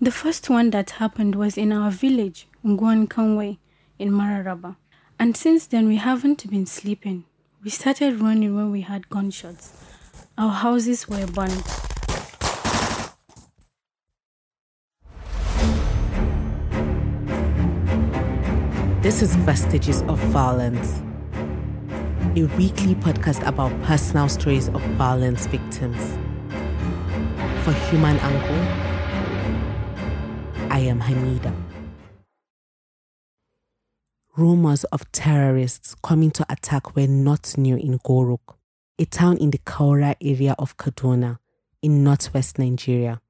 The first one that happened was in our village, Nguan Kanwe, in Mararaba. And since then, we haven't been sleeping. We started running when we had gunshots. Our houses were burned. This is Vestiges of Violence, a weekly podcast about personal stories of violence victims. For HumAngle, I am Hamida. Rumors of terrorists coming to attack were not new in Goruk, a town in the Kaura area of Kaduna in northwest Nigeria.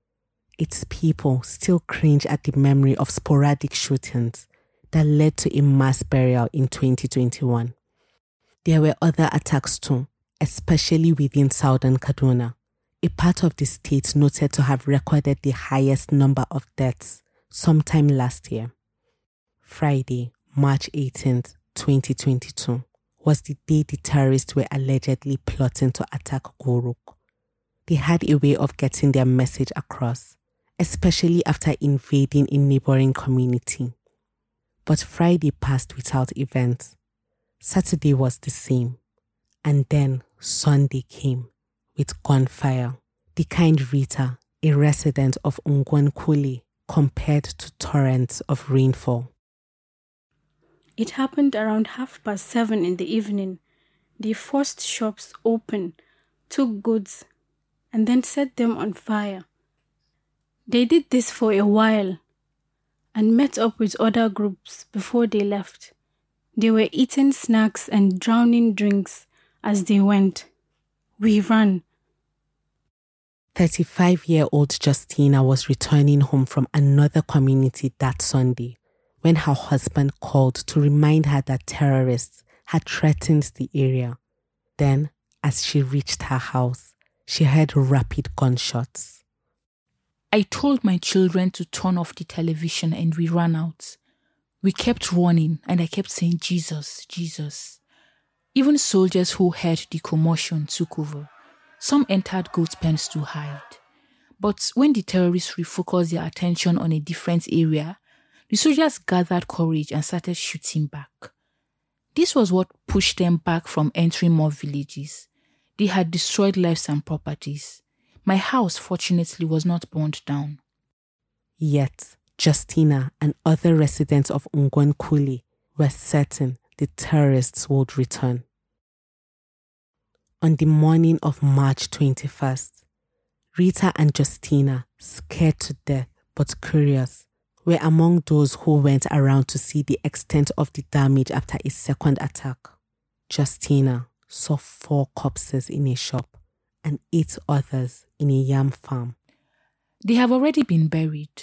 Its people still cringe at the memory of sporadic shootings that led to a mass burial in 2021. There were other attacks too, especially within southern Kaduna, a part of the state noted to have recorded the highest number of deaths sometime last year. Friday, March 18th, 2022, was the day the terrorists were allegedly plotting to attack Goruk. They had a way of getting their message across, especially after invading a neighboring community. But Friday passed without events. Saturday was the same. And then Sunday came with gunfire, the kind Rita, a resident of Ungwankuli, compared to torrents of rainfall. It happened around half past seven in the evening. They forced shops open, took goods, and then set them on fire. They did this for a while and met up with other groups before they left. They were eating snacks and drowning drinks as they went. We ran. 35 year old Justina was returning home from another community that Sunday when her husband called to remind her that terrorists had threatened the area. Then, as she reached her house, she heard rapid gunshots. I told my children to turn off the television and we ran out. We kept running and I kept saying, Jesus, Jesus. Even soldiers who heard the commotion took over. Some entered goat pens to hide. But when the terrorists refocused their attention on a different area, the soldiers gathered courage and started shooting back. This was what pushed them back from entering more villages. They had destroyed lives and properties. My house, fortunately, was not burned down. Yet, Justina and other residents of Ungwankuli were certain the terrorists would return. On the morning of March 21st, Rita and Justina, scared to death but curious, were among those who went around to see the extent of the damage after a second attack. Justina saw four corpses in a shop and eight others in a yam farm. They have already been buried.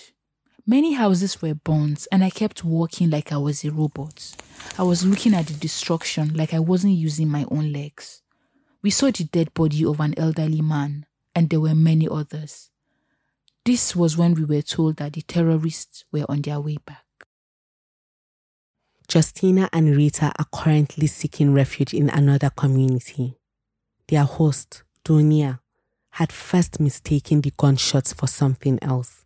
Many houses were burnt, and I kept walking like I was a robot. I was looking at the destruction like I wasn't using my own legs. We saw the dead body of an elderly man, and there were many others. This was when we were told that the terrorists were on their way back. Justina and Rita are currently seeking refuge in another community. Their host, Dunia, had first mistaken the gunshots for something else,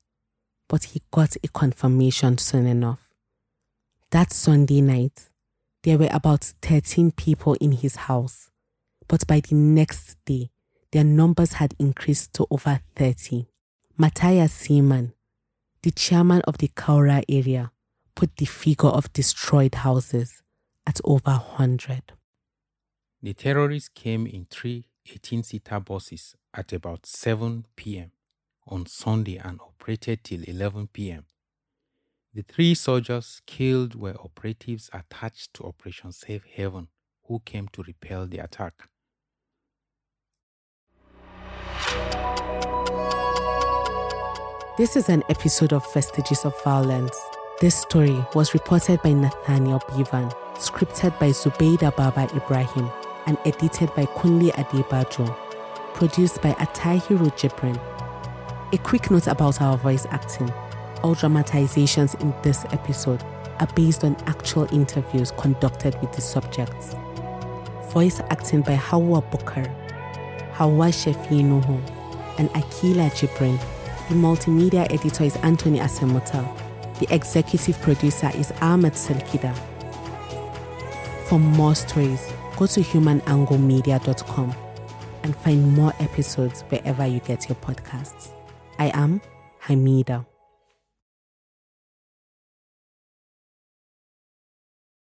but he got a confirmation soon enough. That Sunday night, there were about 13 people in his house but by the next day, their numbers had increased to over 30. Matthias Siman, the chairman of the Kaura area, put the figure of destroyed houses at over 100. The terrorists came in three 18 seater buses at about 7 p.m. on Sunday and operated till 11 p.m. The three soldiers killed were operatives attached to Operation Safe Haven who came to repel the attack. This is an episode of Vestiges of Violence. This story was reported by Nathaniel Bevan, scripted by Zubeida Baba Ibrahim, and edited by Kunle Adebajo. Produced by Atahiru Jibrin. A quick note about our voice acting. All dramatizations in this episode are based on actual interviews conducted with the subjects. Voice acting by Hawa Bukar, Hawa Shefi Nuhu, and Akila Jibrin The multimedia editor is Anthony Asemuta. The executive producer is Ahmad Salkida. For more stories, go to humananglemedia.com and find more episodes wherever you get your podcasts. I am Hamida.